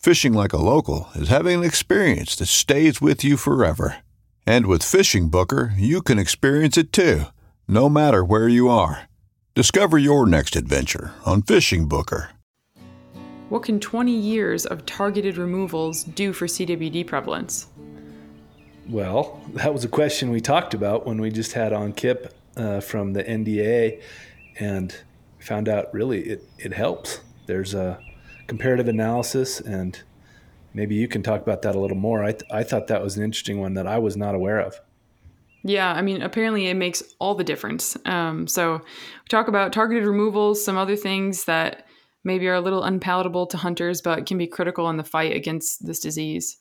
Fishing like a local is having an experience that stays with you forever. And with FishingBooker, you can experience it too, no matter where you are. Discover your next adventure on FishingBooker. What can 20 years of targeted removals do for CWD prevalence? Well, that was a question we talked about when we just had on Kip uh, from the NDA, and found out really it, it helps. There's a comparative analysis, and maybe you can talk about that a little more. I, th- I thought that was an interesting one that I was not aware of. Yeah, I mean, apparently it makes all the difference. Um, so, we talk about targeted removals, some other things that maybe are a little unpalatable to hunters, but can be critical in the fight against this disease.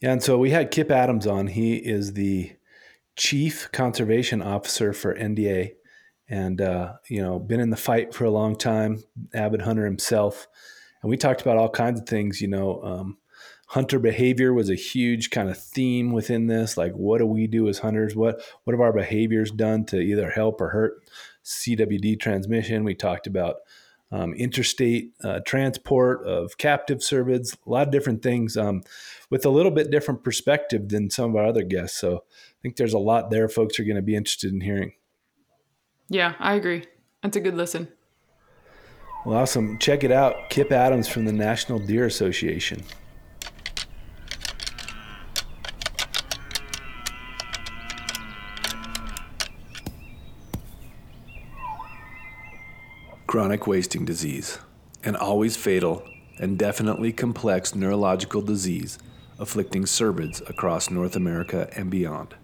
Yeah, and so we had Kip Adams on. He is the chief conservation officer for NDA, and uh, you know, been in the fight for a long time. Avid hunter himself, and we talked about all kinds of things. You know, um, hunter behavior was a huge kind of theme within this. Like, what do we do as hunters? What what have our behaviors done to either help or hurt CWD transmission? We talked about um, interstate uh, transport of captive cervids, a lot of different things um, with a little bit different perspective than some of our other guests. So I think there's a lot there folks are going to be interested in hearing. Yeah, I agree. That's a good listen. Well, awesome. Check it out. Kip Adams from the National Deer Association. Chronic wasting disease, an always fatal and definitely complex neurological disease afflicting cervids across North America and beyond.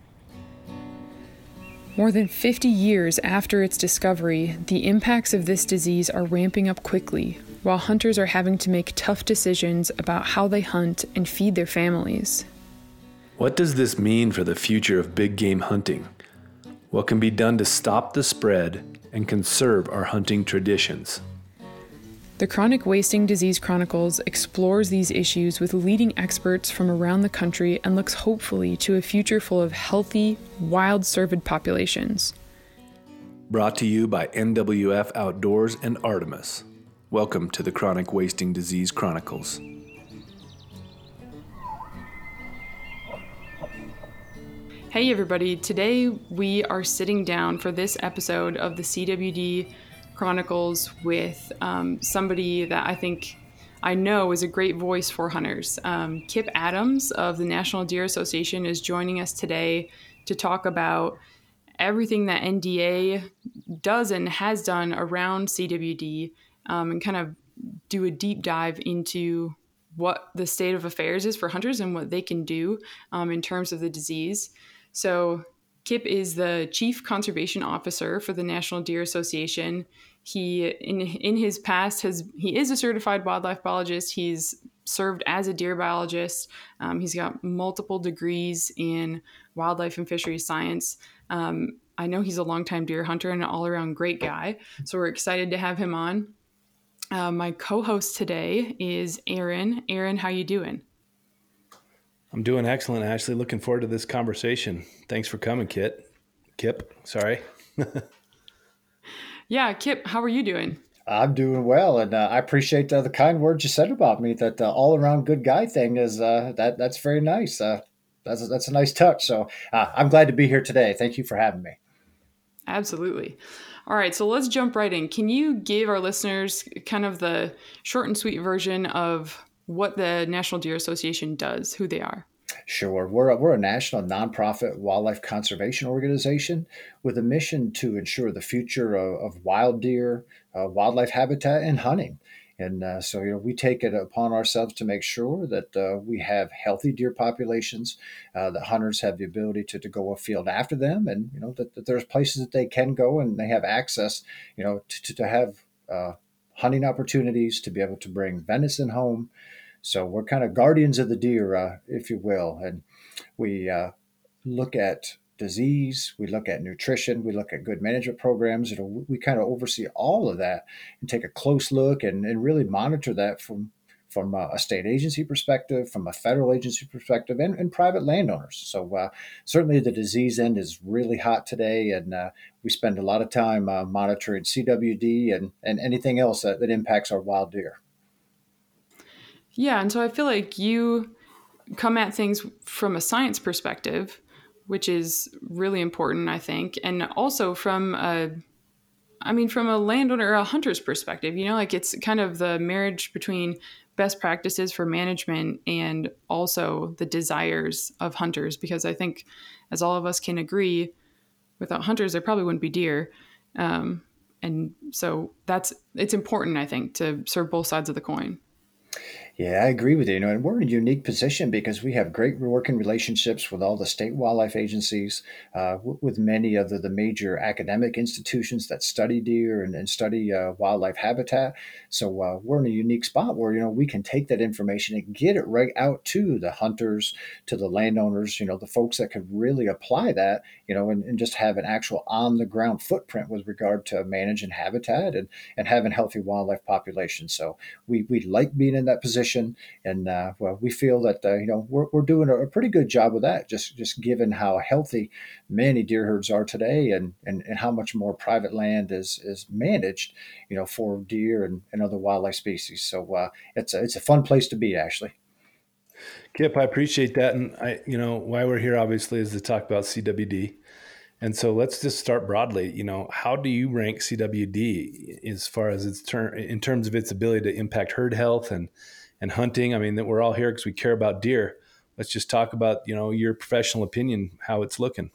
More than 50 years after its discovery, the impacts of this disease are ramping up quickly, while hunters are having to make tough decisions about how they hunt and feed their families. What does this mean for the future of big game hunting? What can be done to stop the spread and conserve our hunting traditions? The Chronic Wasting Disease Chronicles explores these issues with leading experts from around the country and looks hopefully to a future full of healthy, wild cervid populations. Brought to you by NWF Outdoors and Artemis. Welcome to the Chronic Wasting Disease Chronicles. Hey, everybody. Today we are sitting down for this episode of the CWD Chronicles with um, somebody that I think I know is a great voice for hunters. Um, Kip Adams of the National Deer Association is joining us today to talk about everything that NDA does and has done around CWD um, and kind of do a deep dive into what the state of affairs is for hunters and what they can do um, in terms of the disease. So, Kip is the chief conservation officer for the National Deer Association. He, in in his past, has he is a certified wildlife biologist. He's served as a deer biologist. Um, he's got multiple degrees in wildlife and fisheries science. Um, I know he's a longtime deer hunter and an all around great guy. So we're excited to have him on. Uh, my co-host today is Aaron. Aaron, how you doing? I'm doing excellent, Ashley. Looking forward to this conversation. Thanks for coming, Kit. Kip, sorry. yeah, Kip, how are you doing? I'm doing well, and uh, I appreciate uh, the kind words you said about me. That uh, all around good guy thing is uh, that that's very nice. Uh, that's a, that's a nice touch. So uh, I'm glad to be here today. Thank you for having me. Absolutely. All right, so let's jump right in. Can you give our listeners kind of the short and sweet version of what the National Deer Association does, who they are? Sure. We're a, we're a national nonprofit wildlife conservation organization with a mission to ensure the future of, of wild deer, uh, wildlife habitat, and hunting. And uh, so, you know, we take it upon ourselves to make sure that uh, we have healthy deer populations, uh, that hunters have the ability to, to go afield after them, and, you know, that, that, there's places that they can go and they have access, you know, to, to have uh, hunting opportunities, to be able to bring venison home. So we're kind of guardians of the deer, uh, if you will. And we uh, look at disease, we look at nutrition, we look at good management programs. Know, we kind of oversee all of that and take a close look and, and really monitor that from from a state agency perspective, from a federal agency perspective, and, and private landowners. So uh, certainly the disease end is really hot today, and uh, we spend a lot of time uh, monitoring CWD and, and anything else that, that impacts our wild deer. Yeah, and so I feel like you come at things from a science perspective which is really important, I think, and also from a I mean, from a landowner or a hunter's perspective, you know, like it's kind of the marriage between best practices for management and also the desires of hunters. Because I think, as all of us can agree, without hunters, there probably wouldn't be deer. Um, and so that's it's important, I think, to serve both sides of the coin. Yeah, I agree with you. You know, and we're in a unique position because we have great working relationships with all the state wildlife agencies, uh, w- with many of the, the, major academic institutions that study deer and, and study uh, wildlife habitat. So uh, we're in a unique spot where you know we can take that information and get it right out to the hunters, to the landowners, you know, the folks that could really apply that, you know, and, and just have an actual on the ground footprint with regard to managing habitat and and having healthy wildlife populations. So we we like being in that position and uh, well, we feel that uh, you know we're, we're doing a, pretty good job with that. Just just given how healthy many deer herds are today, and, and, and how much more private land is is managed, you know, for deer and, and other wildlife species. So uh, it's a, it's a fun place to be, Ashley. Kip, I appreciate that, and I you know why we're here obviously is to talk about CWD. And so let's just start broadly. You know, how do you rank CWD as far as its ter- in terms of its ability to impact herd health and and hunting. I mean, that we're all here because we care about deer. Let's just talk about you know your professional opinion, how it's looking.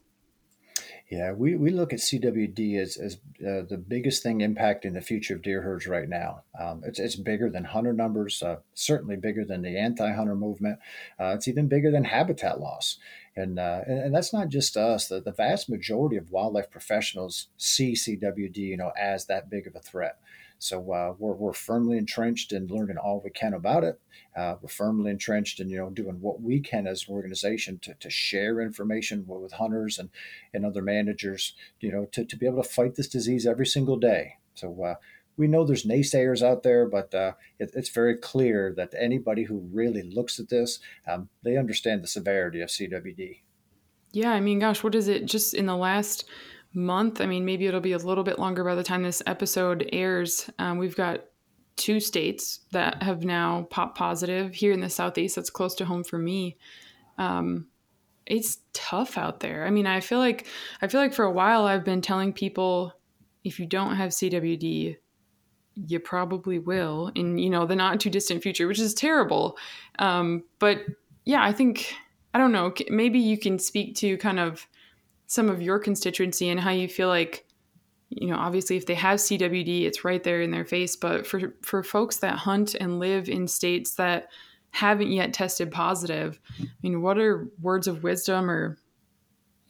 Yeah, we, we look at CWD as, as uh, the biggest thing impacting the future of deer herds right now. Um, it's, it's bigger than hunter numbers, uh, certainly bigger than the anti hunter movement. Uh, it's even bigger than habitat loss. And, uh, and, and, that's not just us. The, the vast majority of wildlife professionals see CWD you know, as that big of a threat. So uh, we're, we're firmly entrenched in learning all we can about it. Uh, we're firmly entrenched in you know doing what we can as an organization to, to share information with hunters and, and other managers, you know, to, to be able to fight this disease every single day. So uh, we know there's naysayers out there, but uh, it, it's very clear that anybody who really looks at this, um, they understand the severity of CWD. Yeah, I mean, gosh, what is it? Just in the last month. I mean, maybe it'll be a little bit longer by the time this episode airs. Um, we've got two states that have now popped positive here in the southeast. That's close to home for me. Um, it's tough out there. I mean, I feel like I feel like for a while I've been telling people if you don't have CWD, you probably will in you know the not too distant future, which is terrible. Um, but yeah, I think I don't know. Maybe you can speak to kind of some of your constituency and how you feel like you know obviously if they have CWD it's right there in their face but for for folks that hunt and live in states that haven't yet tested positive I mean what are words of wisdom or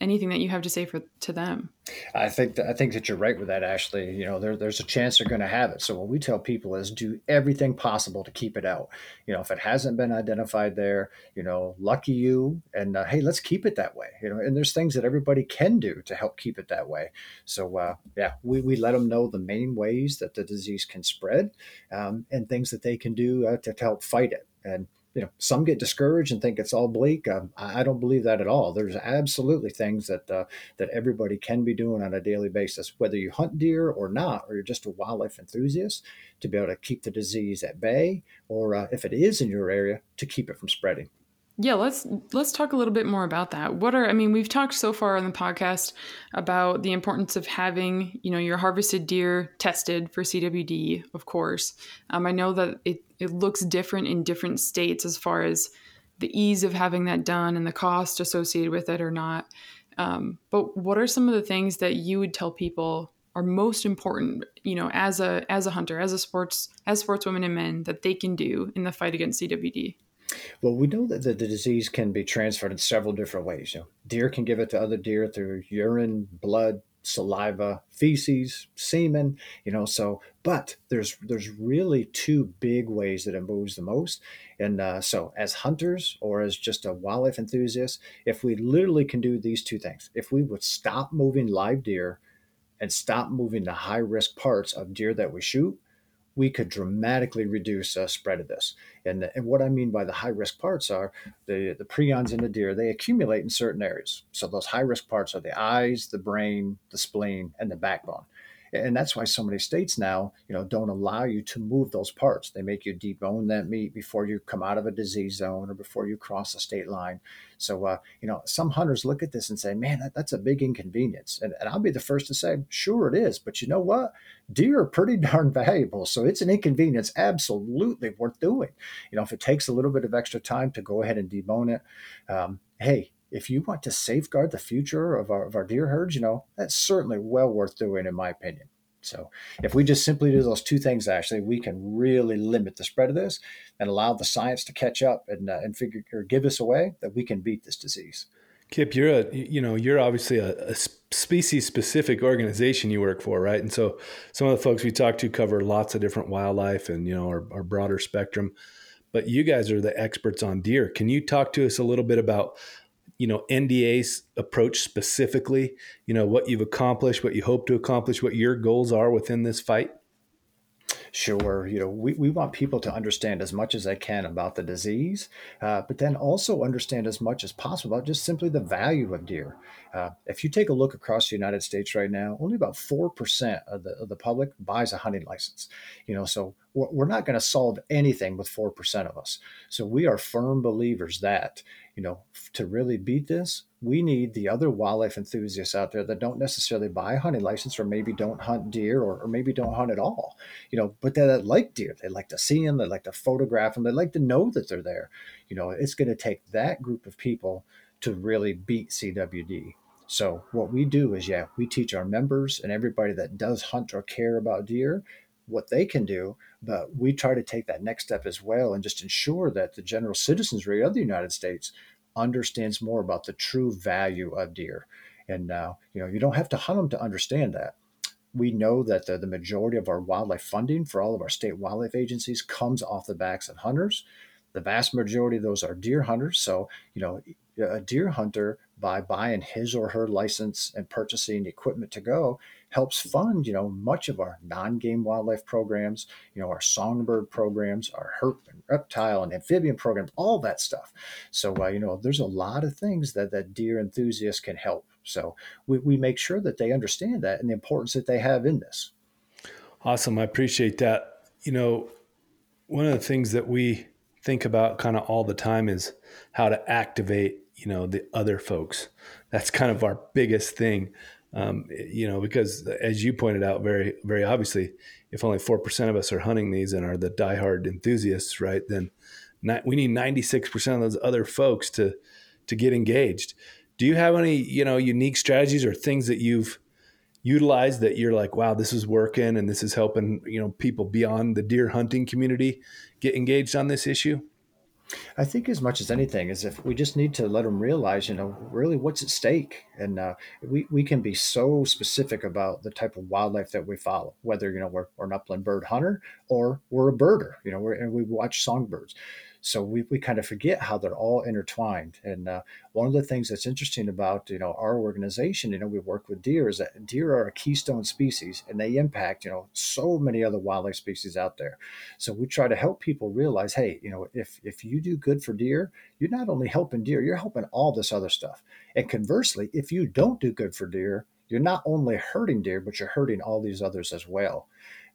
anything that you have to say for to them. I think that i think that you're right with that ashley. You know there, there's a chance they're going to have it. So what we tell people is do everything possible to keep it out. You know if it hasn't been identified there you know lucky you and uh, hey let's keep it that way you know and there's things that everybody can do to help keep it that way. So uh, yeah we, we let them know the main ways that the disease can spread um, and things that they can do uh, to help fight it. And you know, some get discouraged and think it's all bleak. Um, I, don't believe that at all. There's absolutely things that uh, that everybody can be doing on a daily basis, whether you hunt deer or not, or you're just a wildlife enthusiast, to be able to keep the disease at bay, or uh, if it is in your area, to keep it from spreading. Yeah, let's let's talk a little bit more about that. What are I mean, we've talked so far on the podcast about the importance of having, you know, your harvested deer tested for CWD, of course. Um, I know that it, it looks different in different states as far as the ease of having that done and the cost associated with it or not. Um, but what are some of the things that you would tell people are most important, you know, as a as a hunter, as a sports as sportswomen and men that they can do in the fight against CWD? Well, we know that the, the, disease can be transferred in several different ways. You know, deer can give it to other deer through urine, blood, saliva, feces, semen. You know, so but there's there's really two big ways that it moves the most. And uh, so, as hunters or as just a wildlife enthusiast, if we literally can do these two things, if we would stop moving live deer and stop moving the high risk parts of deer that we shoot, we could dramatically reduce uh, spread of this. And, and what I mean by the high risk parts are the, the prions in the deer, they accumulate in certain areas. So those high risk parts are the eyes, the brain, the spleen, and the backbone and that's why so many states now you know don't allow you to move those parts. They make you debone that meat before you come out of a disease zone or before you cross a state line. So uh, you know some hunters look at this and say man that, that's a big inconvenience. And, and i'll be the first to say sure it is but you know what? Deer are pretty darn valuable so it's an inconvenience absolutely worth doing. You know if it takes a little bit of extra time to go ahead and debone it um, hey if you want to safeguard the future of our, of our deer herds, you know, that's certainly well worth doing, in my opinion. So if we just simply do those two things, actually, we can really limit the spread of this and allow the science to catch up and, uh, and figure or give us a way that we can beat this disease. Kip, you're a you know you're obviously a, a species specific organization you work for, right? And so some of the folks we talk to cover lots of different wildlife and you know our, our broader spectrum, but you guys are the experts on deer. Can you talk to us a little bit about you know NDA's approach specifically, you know what you've accomplished, what you hope to accomplish, what your goals are within this fight? Sure, you know, we, we want people to understand as much as they can about the disease, uh, but then also understand as much as possible about just simply the value of deer. Uh, if you take a look across the United States right now, only about 4% of the, of the public buys a hunting license. You know, so we're, we're not going to solve anything with 4% of us. So we are firm believers that, you know, to really beat this, we need the other wildlife enthusiasts out there that don't necessarily buy a hunting license or maybe don't hunt deer or, or maybe don't hunt at all, you know, but that like deer. They like to see them, they like to photograph them, they like to know that they're there. You know, it's going to take that group of people to really beat CWD. So what we do is, yeah, we teach our members and everybody that does hunt or care about deer what they can do, but we try to take that next step as well and just ensure that the general citizenry of the United States understands more about the true value of deer. And uh, you know, you don't have to hunt them to understand that. We know that the, the majority of our wildlife funding for all of our state wildlife agencies comes off the backs of hunters. The vast majority of those are deer hunters. So, you know, a deer hunter by buying his or her license and purchasing equipment to go helps fund you know much of our non-game wildlife programs you know our songbird programs our herp and reptile and amphibian programs all that stuff. So uh, you know there's a lot of things that that deer enthusiasts can help. So we, we make sure that they understand that and the importance that they have in this. Awesome. I appreciate that. You know one of the things that we think about kind of all the time is how to activate you know the other folks. That's kind of our biggest thing um, you know because as you pointed out very very obviously if only 4% of us are hunting these and are the diehard enthusiasts right then not, we need 96% of those other folks to to get engaged. Do you have any you know unique strategies or things that you've utilized that you're like wow this is working and this is helping you know people beyond the deer hunting community get engaged on this issue I think as much as anything is if we just need to let them realize, you know, really what's at stake. And uh, we, we can be so specific about the type of wildlife that we follow, whether, you know, we're, we're an upland bird hunter or we're a birder, you know, we're, and we watch songbirds. So we, we kind of forget how they're all intertwined. And uh, one of the things that's interesting about you know our organization, you know, we work with deer is that deer are a keystone species and they impact you know so many other wildlife species out there. So we try to help people realize, hey, you know, if if you do good for deer, you're not only helping deer, you're helping all this other stuff. And conversely, if you don't do good for deer, you're not only hurting deer, but you're hurting all these others as well.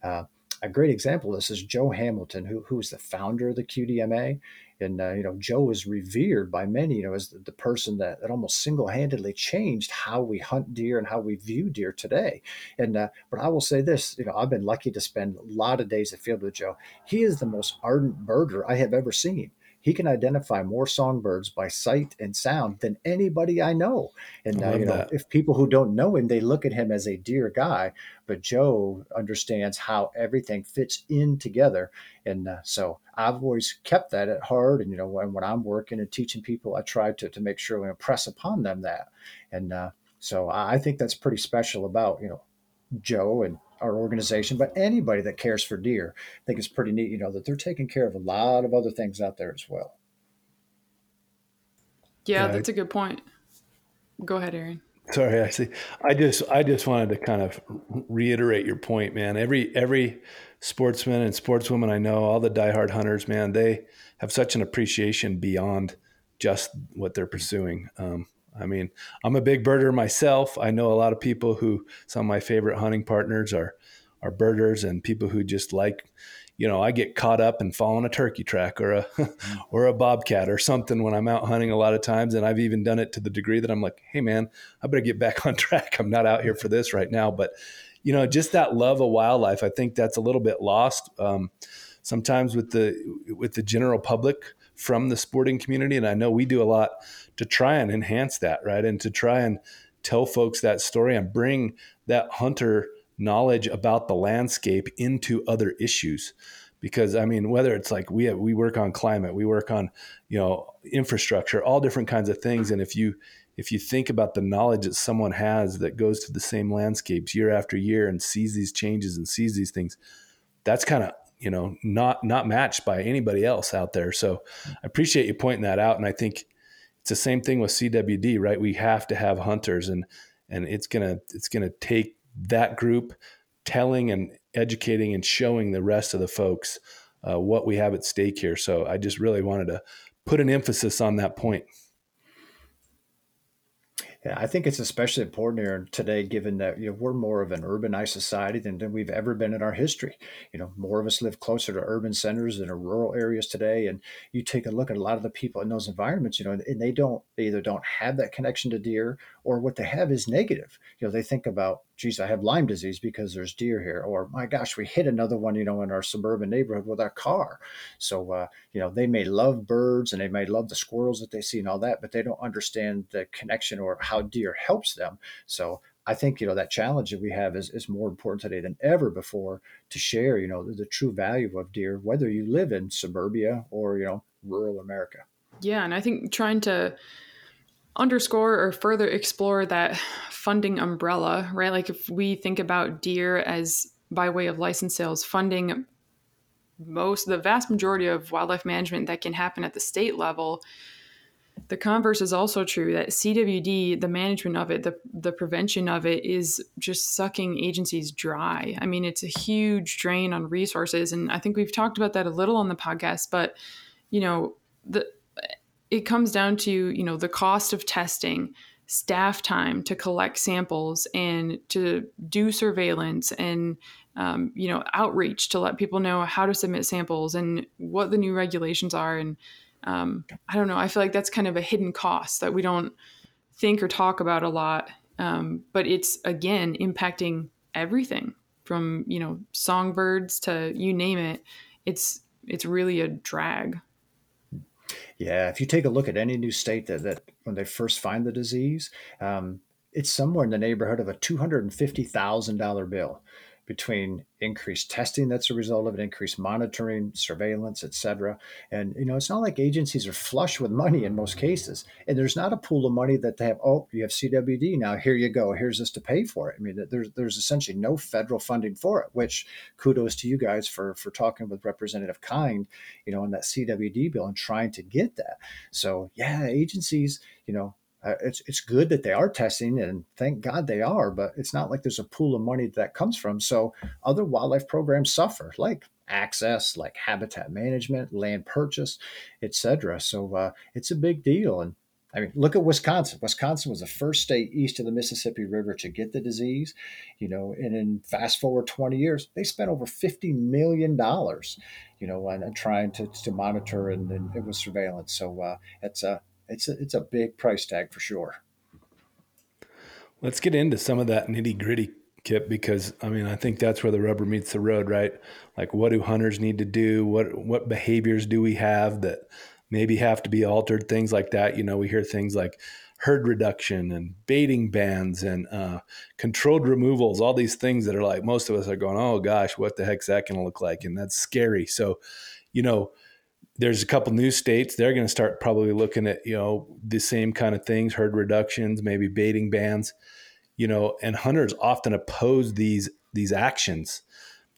Uh, a great example of this is Joe Hamilton, who who is the founder of the QDMA, and uh, you know Joe is revered by many, you know, as the, the person that, that almost single handedly changed how we hunt deer and how we view deer today. And uh, but I will say this, you know, I've been lucky to spend a lot of days at field with Joe. He is the most ardent birder I have ever seen he can identify more songbirds by sight and sound than anybody I know. And uh, you know, that. if people who don't know him, they look at him as a deer guy, but Joe understands how everything fits in together. And uh, so I've always kept that at heart. And you know, when, when I'm working and teaching people, I try to to make sure we impress upon them that. And uh, so I think that's pretty special about you know Joe and our organization, but anybody that cares for deer, I think it's pretty neat, you know, that they're taking care of a lot of other things out there as well. Yeah, yeah that's I, a good point. Go ahead, Aaron. Sorry, I see. I just I just wanted to kind of reiterate your point, man. Every every sportsman and sportswoman I know, all the diehard hunters, man, they have such an appreciation beyond just what they're pursuing. Um, I mean, I'm a big birder myself. I know a lot of people who some of my favorite hunting partners are are birders and people who just like, you know, I get caught up and fall on a turkey track or a or a bobcat or something when I'm out hunting a lot of times. And I've even done it to the degree that I'm like, hey man, I better get back on track. I'm not out here for this right now. But you know, just that love of wildlife, I think that's a little bit lost um, sometimes with the with the general public from the sporting community. And I know we do a lot to try and enhance that, right? And to try and tell folks that story and bring that hunter knowledge about the landscape into other issues. Because i mean whether it's like we have, we work on climate we work on you know infrastructure all different kinds of things. And if you if you think about the knowledge that someone has that goes to the same landscapes year after year and sees these changes and sees these things that's kind of you know not not matched by anybody else out there. So i appreciate you pointing that out. And i think it's the same thing with CWD, right? We have to have hunters, and and it's gonna it's gonna take that group telling and educating and showing the rest of the folks uh, what we have at stake here. So I just really wanted to put an emphasis on that point. Yeah, I think it's especially important here today, given that you know we're more of an urbanized society than, than we've ever been in our history. You know, more of us live closer to urban centers than in rural areas today. And you take a look at a lot of the people in those environments, you know, and they don't they either don't have that connection to deer or what they have is negative. You know, they think about geez, I have Lyme disease because there's deer here, or my gosh, we hit another one, you know, in our suburban neighborhood with our car. So, uh, you know, they may love birds and they may love the squirrels that they see and all that, but they don't understand the connection or how deer helps them. So, I think you know that challenge that we have is, is more important today than ever before to share you know the, the true value of deer, whether you live in suburbia or you know rural America. Yeah, and I think trying to underscore or further explore that funding umbrella, right? Like if we think about deer as by way of license sales, funding most, the vast majority of wildlife management that can happen at the state level, the converse is also true that CWD, the management of it, the, the prevention of it is just sucking agencies dry. I mean, it's a huge drain on resources. And I think we've talked about that a little on the podcast, but, you know, the, it comes down to you know the cost of testing staff time to collect samples and to do surveillance and um, you know outreach to let people know how to submit samples and what the new regulations are. And um, i don't know i feel like that's kind of a hidden cost that we don't think or talk about a lot. Um, but it's again impacting everything from you know songbirds to you name it. It's it's really a drag yeah, if you take a look at any new state that, that when they first find the disease, um, it's somewhere in the neighborhood of a $250,000 bill. Between increased testing that's a result of it, increased monitoring, surveillance, et cetera. And, you know, it's not like agencies are flush with money in most cases. And there's not a pool of money that they have, oh, you have CWD, now here you go, here's this to pay for it. I mean, there's, there's essentially no federal funding for it, which kudos to you guys for, for talking with Representative Kind, you know, on that CWD bill and trying to get that. So, yeah, agencies, you know, uh, it's it's good that they are testing, and thank God they are. But it's not like there's a pool of money that comes from. So other wildlife programs suffer, like access, like habitat management, land purchase, etc. So uh, it's a big deal. And I mean, look at Wisconsin. Wisconsin was the first state east of the Mississippi River to get the disease, you know, and in fast forward 20 years, they spent over $50 million, you know, and, trying to, to monitor and, and it was surveillance. So uh, it's a, it's a, it's a big price tag for sure. Let's get into some of that nitty gritty, Kip, because I mean, I think that's where the rubber meets the road, right? Like, what do hunters need to do? What what behaviors do we have that maybe have to be altered? Things like that. You know, we hear things like herd reduction and baiting bans and uh, controlled removals, all these things that are like most of us are going, oh gosh, what the heck's that going to look like? And that's scary. So, you know, there's a couple new states they're going to start probably looking at you know the same kind of things herd reductions maybe baiting bans you know and hunters often oppose these these actions.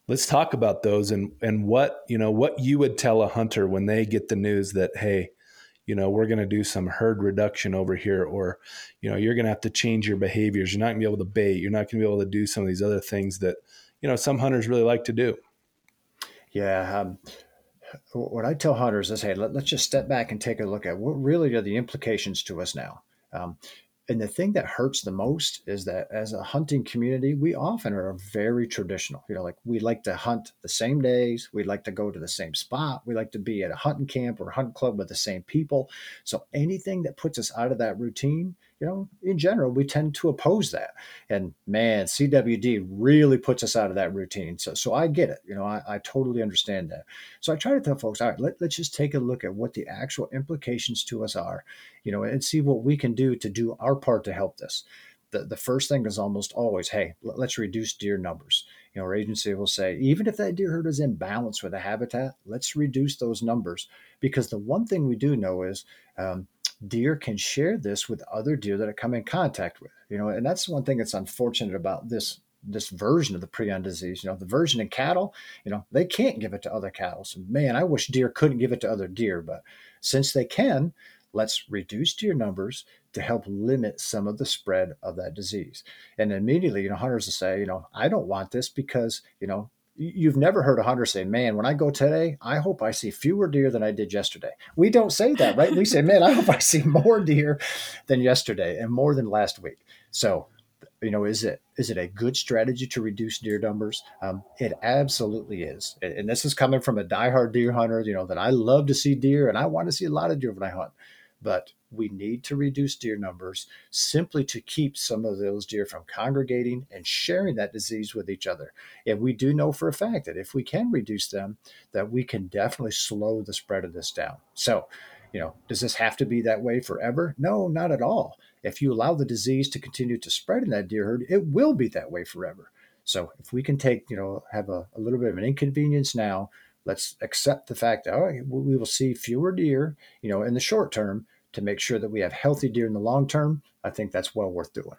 Let's talk about those and and what you know what you would tell a hunter when they get the news that hey you know we're going to do some herd reduction over here or you know you're going to have to change your behaviors you're not going to be able to bait you're not going to be able to do some of these other things that you know some hunters really like to do. Yeah um, what I tell hunters is, hey, let, us just step back and take a look at what really are the implications to us now. Um, and the thing that hurts the most is that as a hunting community, we often are very traditional. You know, like we like to hunt the same days, we like to go to the same spot, we like to be at a hunting camp or hunt club with the same people. So anything that puts us out of that routine you know, in general, we tend to oppose that. And man, CWD really puts us out of that routine. So, so I get it. You know, I, I totally understand that. So I try to tell folks, all right, let, let's just take a look at what the actual implications to us are, you know, and see what we can do to do our part to help this. The, the first thing is almost always, hey, let's reduce deer numbers. You know, our agency will say, even if that deer herd is in balance with the habitat, let's reduce those numbers. Because the one thing we do know is um, deer can share this with other deer that it come in contact with. You know, and that's one thing that's unfortunate about this this version of the prion disease. You know, the version in cattle, you know, they can't give it to other cattle. So man, I wish deer couldn't give it to other deer, but since they can, let's reduce deer numbers to help limit some of the spread of that disease. And immediately, you know, hunters will say, you know, I don't want this because, you know, you've never heard a hunter say, "Man, when I go today, I hope I see fewer deer than I did yesterday." We don't say that, right? We say, "Man, I hope I see more deer than yesterday and more than last week." So, you know, is it is it a good strategy to reduce deer numbers? Um, it absolutely is, and this is coming from a diehard deer hunter. You know that I love to see deer, and I want to see a lot of deer when I hunt but we need to reduce deer numbers simply to keep some of those deer from congregating and sharing that disease with each other. And we do know for a fact that if we can reduce them, that we can definitely slow the spread of this down. So, you know, does this have to be that way forever? No, not at all. If you allow the disease to continue to spread in that deer herd, it will be that way forever. So if we can take, you know, have a, a little bit of an inconvenience now, let's accept the fact that oh, we will see fewer deer, you know, in the short term, to make sure that we have healthy deer in the long term, I think that's well worth doing.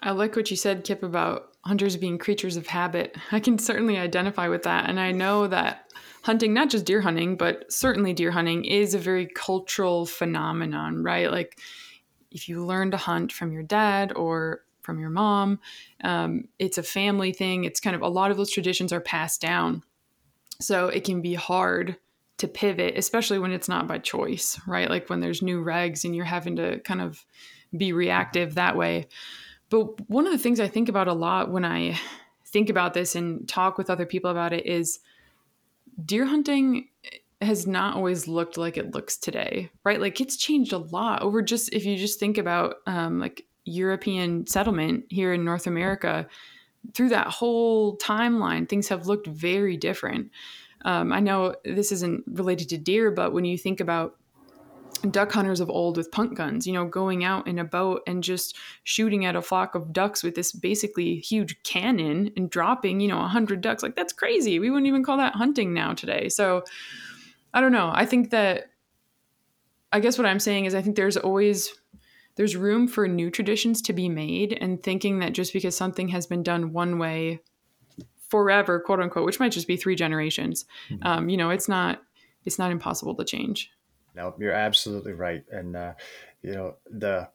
I like what you said, Kip, about hunters being creatures of habit. I can certainly identify with that. And I know that hunting, not just deer hunting, but certainly deer hunting, is a very cultural phenomenon, right? Like if you learn to hunt from your dad or from your mom, um, it's a family thing. It's kind of a lot of those traditions are passed down. So it can be hard to pivot, especially when it's not by choice, right? Like when there's new regs and you're having to kind of be reactive that way. But one of the things I think about a lot when I think about this and talk with other people about it is deer hunting has not always looked like it looks today, right? Like it's changed a lot over just if you just think about um, like European settlement here in North America. Through that whole timeline, things have looked very different. Um, I know this isn't related to deer, but when you think about duck hunters of old with punt guns, you know, going out in a boat and just shooting at a flock of ducks with this basically huge cannon and dropping, you know, 100 ducks. Like, that's crazy. We wouldn't even call that hunting now today. So, I don't know. I think that, I guess what I'm saying is, I think there's always. There's room for new traditions to be made, and thinking that just because something has been done one way forever, quote unquote, which might just be three generations, mm-hmm. um, you know, it's not it's not impossible to change. No, you're absolutely right. And, uh, you know, the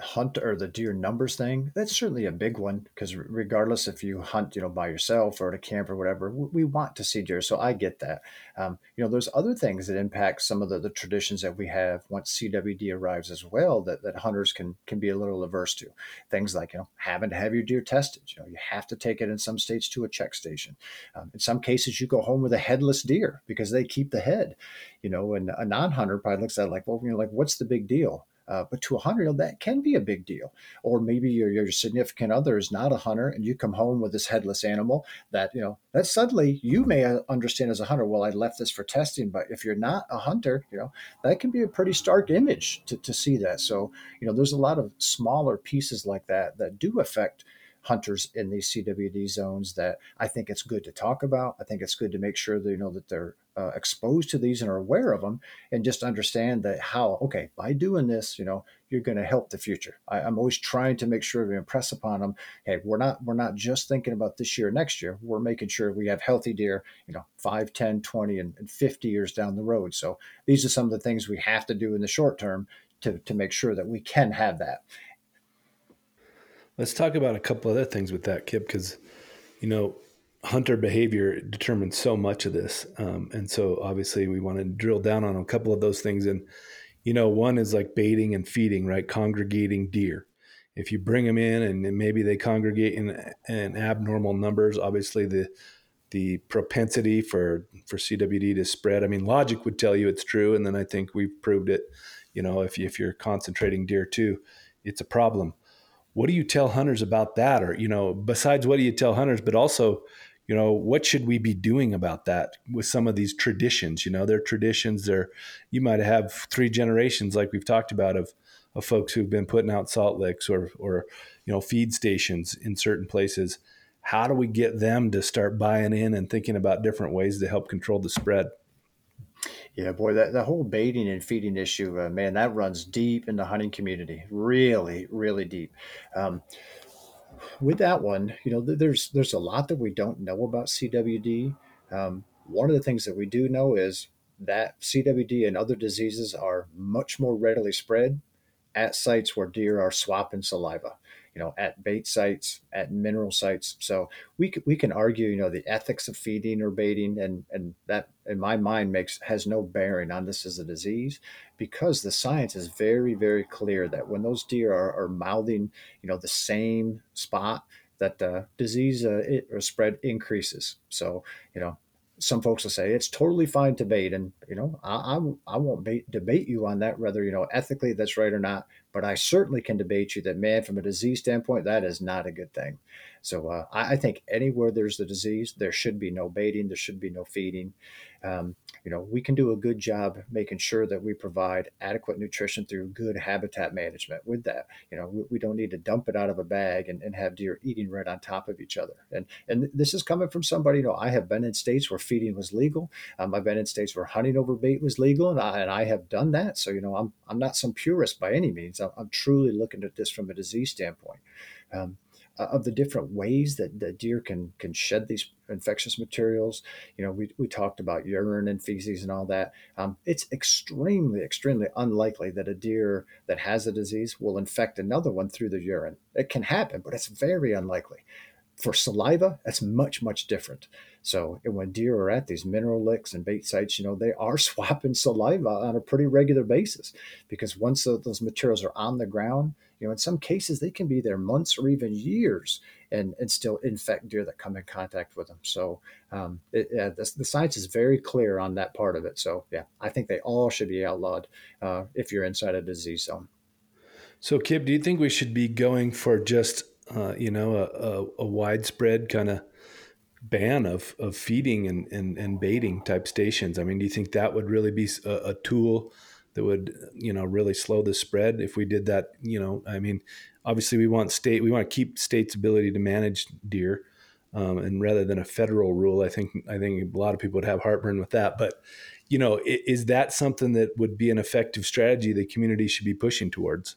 hunt or the deer numbers thing, that's certainly a big one because regardless if you hunt, you know, by yourself or at a camp or whatever, we want to see deer. So I get that. Um, you know, there's other things that impact some of the, the traditions that we have once CWD arrives as well that, that hunters can can be a little averse to. Things like, you know, having to have your deer tested. You know, you have to take it in some states to a check station. Um, in some cases, you go home with a headless deer because they keep the head. You know, and a non-hunter probably looks at it like, well, you know, like what's the big deal? Uh, but to a hunter, that can be a big deal. Or maybe your, your significant other is not a hunter and you come home with this headless animal that, you know, that suddenly you may understand as a hunter, well, I left this for testing. But if you're not a hunter, you know, that can be a pretty stark image to, to see that. So, you know, there's a lot of smaller pieces like that that do affect hunters in these CWD zones that I think it's good to talk about. I think it's good to make sure you know that they're uh, exposed to these and are aware of them, and just understand that how okay by doing this, you know, you're going to help the future. I, am always trying to make sure we impress upon them. Hey, we're not we're not just thinking about this year, next year. We're making sure we have healthy deer, you know, 5, 10, 20, and, and 50 years down the road. So these are some of the things we have to do in the short term to, to make sure that we can have that. Let's talk about a couple other things with that, Kip, because you know hunter behavior determines so much of this, um, and so obviously we want to drill down on a couple of those things. And you know, one is like baiting and feeding, right? Congregating deer. If you bring them in and maybe they congregate in, in abnormal numbers, obviously the the propensity for for CWD to spread. I mean, logic would tell you it's true, and then I think we've proved it. You know, if you, if you're concentrating deer too, it's a problem what do you tell hunters about that? Or you know besides what do you tell hunters but also you know what should we be doing about that with some of these traditions? You know they're traditions they're you might have three generations like we've talked about of of folks who've been putting out salt licks or or you know feed stations in certain places. How do we get them to start buying in and thinking about different ways to help control the spread yeah, boy, that the whole baiting and feeding issue, uh, man, that runs deep in the hunting community, really, really deep. Um, with that one, you know, there's there's a lot that we don't know about CWD. Um, one of the things that we do know is that CWD and other diseases are much more readily spread at sites where deer are swapping saliva you know, at bait sites, at mineral sites. So we we can argue, you know, the ethics of feeding or baiting, and and that in my mind makes has no bearing on this as a disease, because the science is very very clear that when those deer are, are mouthing, you know, the same spot, that the disease uh, it, spread increases. So you know, some folks will say it's totally fine to bait, and you know I, I, I won't bait, debate you on that whether you know ethically that's right or not. But I certainly can debate you that man, from a disease standpoint, that is not a good thing. So uh, I, I, think anywhere there's the disease, there should be no baiting, there should be no feeding. Um, you know, we can do a good job making sure that we provide adequate nutrition through good habitat management. With that, you know, we, we don't need to dump it out of a bag and, and have deer eating right on top of each other. And and this is coming from somebody. You know, I have been in states where feeding was legal. Um, I've been in states where hunting over bait was legal, and I, and I have done that. So you know, I'm I'm not some purist by any means. I'm, I'm truly looking at this from a disease standpoint. Um, of the different ways that, that deer can can shed these infectious materials. You know, we, we talked about urine and feces and all that. Um, it's extremely, extremely unlikely that a deer that has a disease will infect another one through the urine. It can happen, but it's very unlikely. For saliva, that's much, much different. So when deer are at these mineral licks and bait sites, you know, they are swapping saliva on a pretty regular basis because once those materials are on the ground, you know, in some cases they can be there months or even years and, and still infect deer that come in contact with them. So um, it, the, the, science is very clear on that part of it. So yeah, I think they all should be outlawed uh, if you're inside a disease zone. So Kip, do you think we should be going for just uh, you know a, a, a widespread kind of ban of of feeding and, and and baiting type stations? I mean, do you think that would really be a, a tool that would you know really slow the spread if we did that you know i mean obviously we want state we want to keep states ability to manage deer um, and rather than a federal rule i think i think a lot of people would have heartburn with that but you know is that something that would be an effective strategy the community should be pushing towards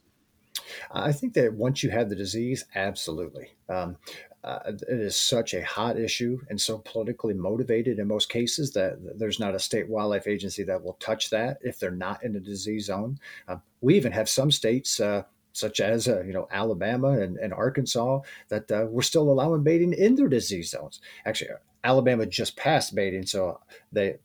I think that once you have the disease, absolutely. Um, uh, it is such a hot issue and so politically motivated in most cases that there's not a state wildlife agency that will touch that if they're not in a disease zone. Uh, we even have some states. Uh, such as uh, you know Alabama and, and Arkansas, that uh, we're still allowing baiting in their disease zones. Actually, Alabama just passed baiting, so they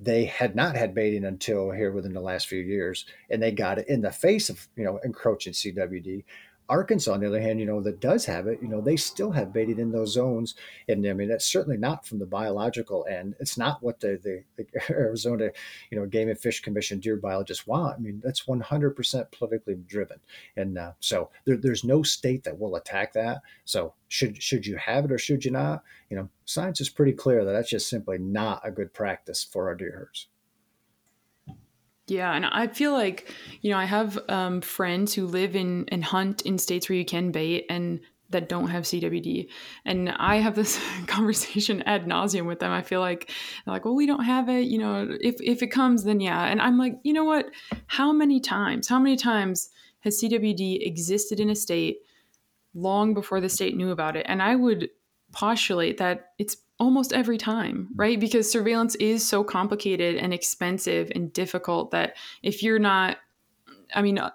they had not had baiting until here within the last few years, and they got it in the face of you know encroaching CWD. Arkansas, on the other hand, you know, that does have it, you know, they still have baited in those zones. And I mean, that's certainly not from the biological end. It's not what the, the, the Arizona, you know, Game and Fish Commission deer biologists want. I mean, that's 100% politically driven. And uh, so there, there's no state that will attack that. So should, should you have it or should you not? You know, science is pretty clear that that's just simply not a good practice for our deer herds. Yeah, and I feel like, you know, I have um, friends who live in and hunt in states where you can bait and that don't have CWD. And I have this conversation ad nauseum with them. I feel like they're like, well, we don't have it. You know, if, if it comes, then yeah. And I'm like, you know what? How many times, how many times has CWD existed in a state long before the state knew about it? And I would postulate that it's almost every time, right? Because surveillance is so complicated and expensive and difficult that if you're not, I mean, uh,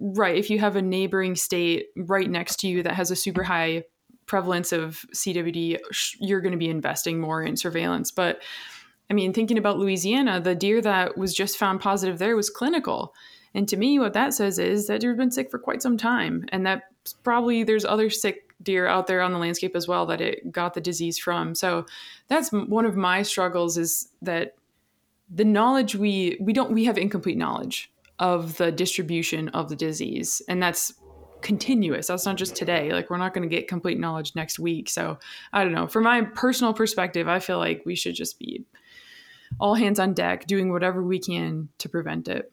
right, if you have a neighboring state right next to you that has a super high prevalence of CWD, you're going to be investing more in surveillance. But I mean, thinking about Louisiana, the deer that was just found positive there was clinical. And to me, what that says is that deer's been sick for quite some time, and that probably there's other sick deer out there on the landscape as well that it got the disease from. So that's one of my struggles is that the knowledge we we don't we have incomplete knowledge of the distribution of the disease and that's continuous. That's not just today. Like we're not going to get complete knowledge next week. So i don't know. From my personal perspective i feel like we should just be all hands on deck doing whatever we can to prevent it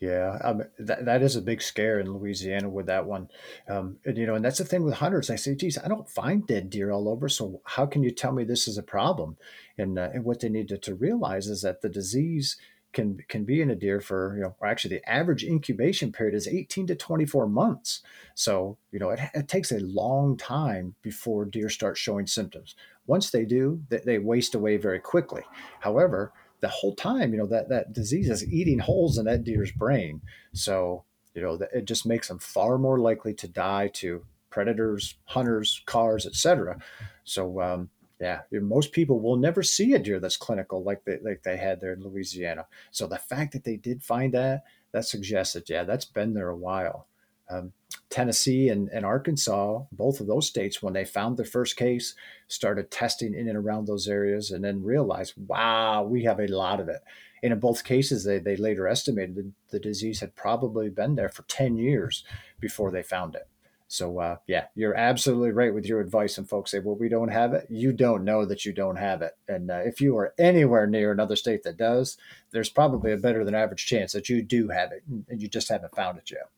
yeah, um, that, that is a big scare in Louisiana with that one. Um, and, you know, and that's the thing with hunters. I say, geez, I don't find dead deer all over. So how can you tell me this is a problem? And, uh, and what they need to, to realize is that the disease can can be in a deer for you know actually the average incubation period is 18 to 24 months so you know it, it takes a long time before deer start showing symptoms once they do they, they waste away very quickly however the whole time, you know, that, that disease is eating holes in that deer's brain. So, you know, it just makes them far more likely to die to predators, hunters, cars, etc. So, um, yeah, most people will never see a deer that's clinical like they, like they had there in Louisiana. So the fact that they did find that, that suggests that, yeah, that's been there a while. Um, Tennessee and, and, Arkansas, both of those states, when they found their first case, started testing in and around those areas and then realized, wow, we have a lot of it. And in both cases, they, they later estimated that the disease had probably been there for 10 years before they found it. So, uh, yeah, you're absolutely right with your advice. And folks say, well, we don't have it. You don't know that you don't have it. And uh, if you are anywhere near another state that does, there's probably a better than average chance that you do have it and you just haven't found it yet.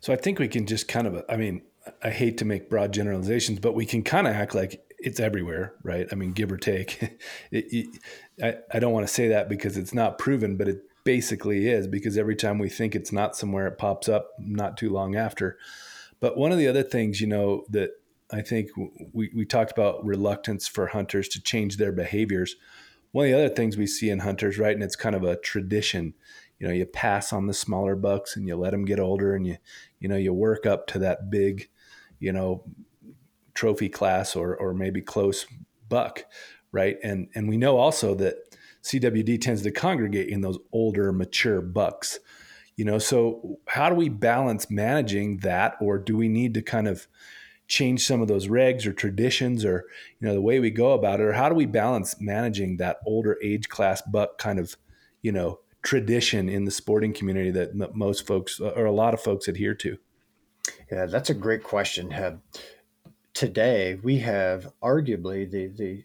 So I think we can just kind of, I mean, I hate to make broad generalizations, but we can kind of act like it's everywhere, right? I mean, give or take. it, it, I, I don't want to say that because it's not proven, but it basically is because every time we think it's not somewhere, it pops up not too long after. But one of the other things, you know, that I think we, we talked about reluctance for hunters to change their behaviors. One of the other things we see in hunters, right, and it's kind of a tradition, you know you pass on the smaller bucks and you let them get older and you you know you work up to that big you know trophy class or or maybe close buck right? And and we know also that CWD tends to congregate in those older mature bucks you know? So how do we balance managing that or do we need to kind of change some of those regs or traditions or you know the way we go about it? Or how do we balance managing that older age class buck kind of you know tradition in the sporting community that m- most folks uh, or a lot of folks adhere to? Yeah, that's a great question. Today, we have arguably the, the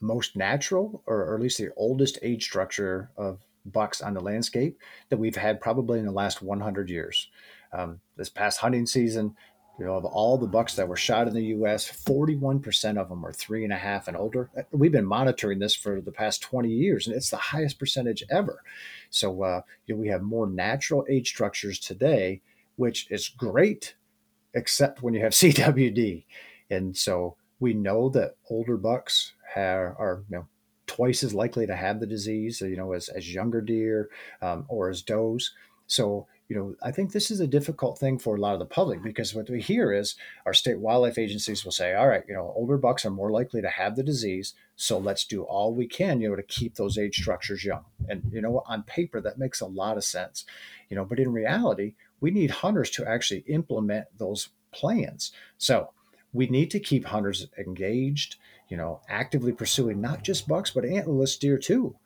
most natural, or, or, at least the oldest age structure of bucks on the landscape that we've had probably in the last 100 years. Um, this past hunting season, you know, of all the bucks that were shot in the U.S., 41% of them are three and a half and older. We've been monitoring this for the past 20 years, and it's the highest percentage ever. So, uh, you know, we have more natural age structures today, which is great, except when you have CWD. And so we know that older bucks have, are, you know, twice as likely to have the disease, you know, as, as younger deer um, or as does. So you know, I think this is a difficult thing for a lot of the public mm-hmm. because what we hear is our state wildlife agencies will say, all right, you know, older bucks are more likely to have the disease. So let's do all we can, you know, to keep those age structures young. And, you know, on paper, that makes a lot of sense, you know, but in reality, we need hunters to actually implement those plans. So we need to keep hunters engaged, you know, actively pursuing not just bucks, but antlerless deer too.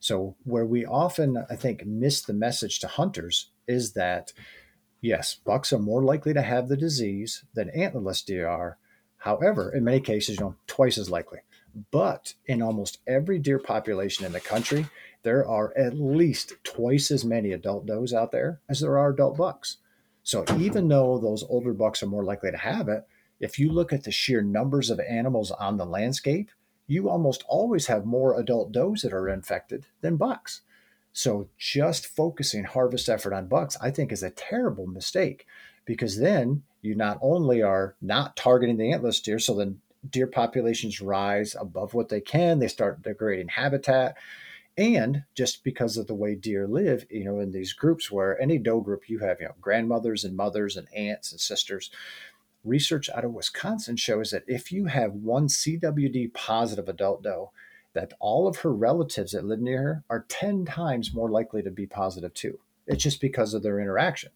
So, where we often, I think, miss the message to hunters is that yes, bucks are more likely to have the disease than antlerless deer are. However, in many cases, you know, twice as likely. But in almost every deer population in the country, there are at least twice as many adult does out there as there are adult bucks. So even though those older bucks are more likely to have it, if you look at the sheer numbers of animals on the landscape, you almost always have more adult does that are infected than bucks. So just focusing harvest effort on bucks, I think, is a terrible mistake because then you not only are not targeting the antlerless deer, so then deer populations rise above what they can, they start degrading habitat. And just because of the way deer live, you know, in these groups where any doe group you have, you know, grandmothers and mothers and aunts and sisters, research out of Wisconsin shows that if you have one CWD positive adult doe, that all of her relatives that live near her are 10 times more likely to be positive too. It's just because of their interaction.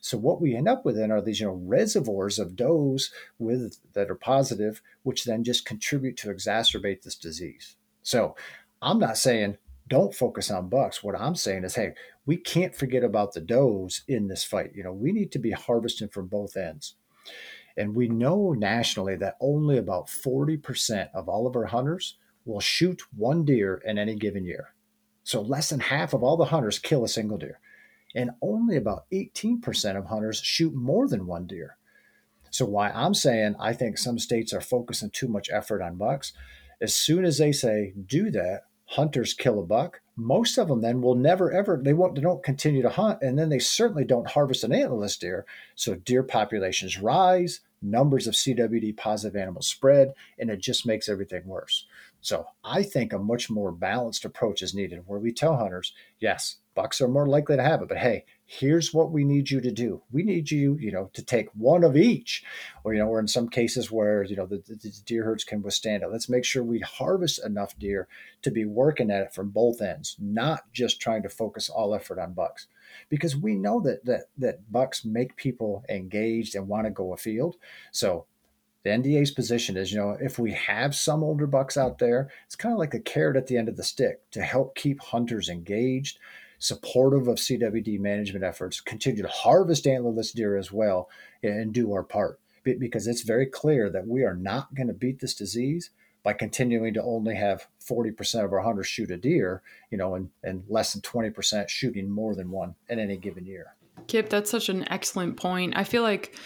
So what we end up with then are these, you know, reservoirs of does with that are positive, which then just contribute to exacerbate this disease. So I'm not saying don't focus on bucks. What I'm saying is, hey, we can't forget about the does in this fight. You know, we need to be harvesting from both ends. And we know nationally that only about 40% of all of our hunters will shoot one deer in any given year. So less than half of all the hunters kill a single deer. And only about 18% of hunters shoot more than one deer. So why I'm saying I think some states are focusing too much effort on bucks, as soon as they say do that, hunters kill a buck, most of them then will never ever they won't they don't continue to hunt and then they certainly don't harvest an antlerless deer. So deer populations rise, numbers of CWD positive animals spread, and it just makes everything worse. So I think a much more balanced approach is needed where we tell hunters, yes, bucks are more likely to have it, but hey, here's what we need you to do. We need you, you know, to take one of each, or, you know, or in some cases where, you know, the, the, deer herds can withstand it. Let's make sure we harvest enough deer to be working at it from both ends, not just trying to focus all effort on bucks because we know that that that bucks make people engaged and want to go afield. So the NDA's position is, you know, if we have some older bucks out there, it's kind of like a carrot at the end of the stick to help keep hunters engaged, supportive of CWD management efforts, continue to harvest antlerless deer as well, and do our part. Because it's very clear that we are not going to beat this disease by continuing to only have 40% of our hunters shoot a deer, you know, and, and less than 20% shooting more than one in any given year. Kip, that's such an excellent point. I feel like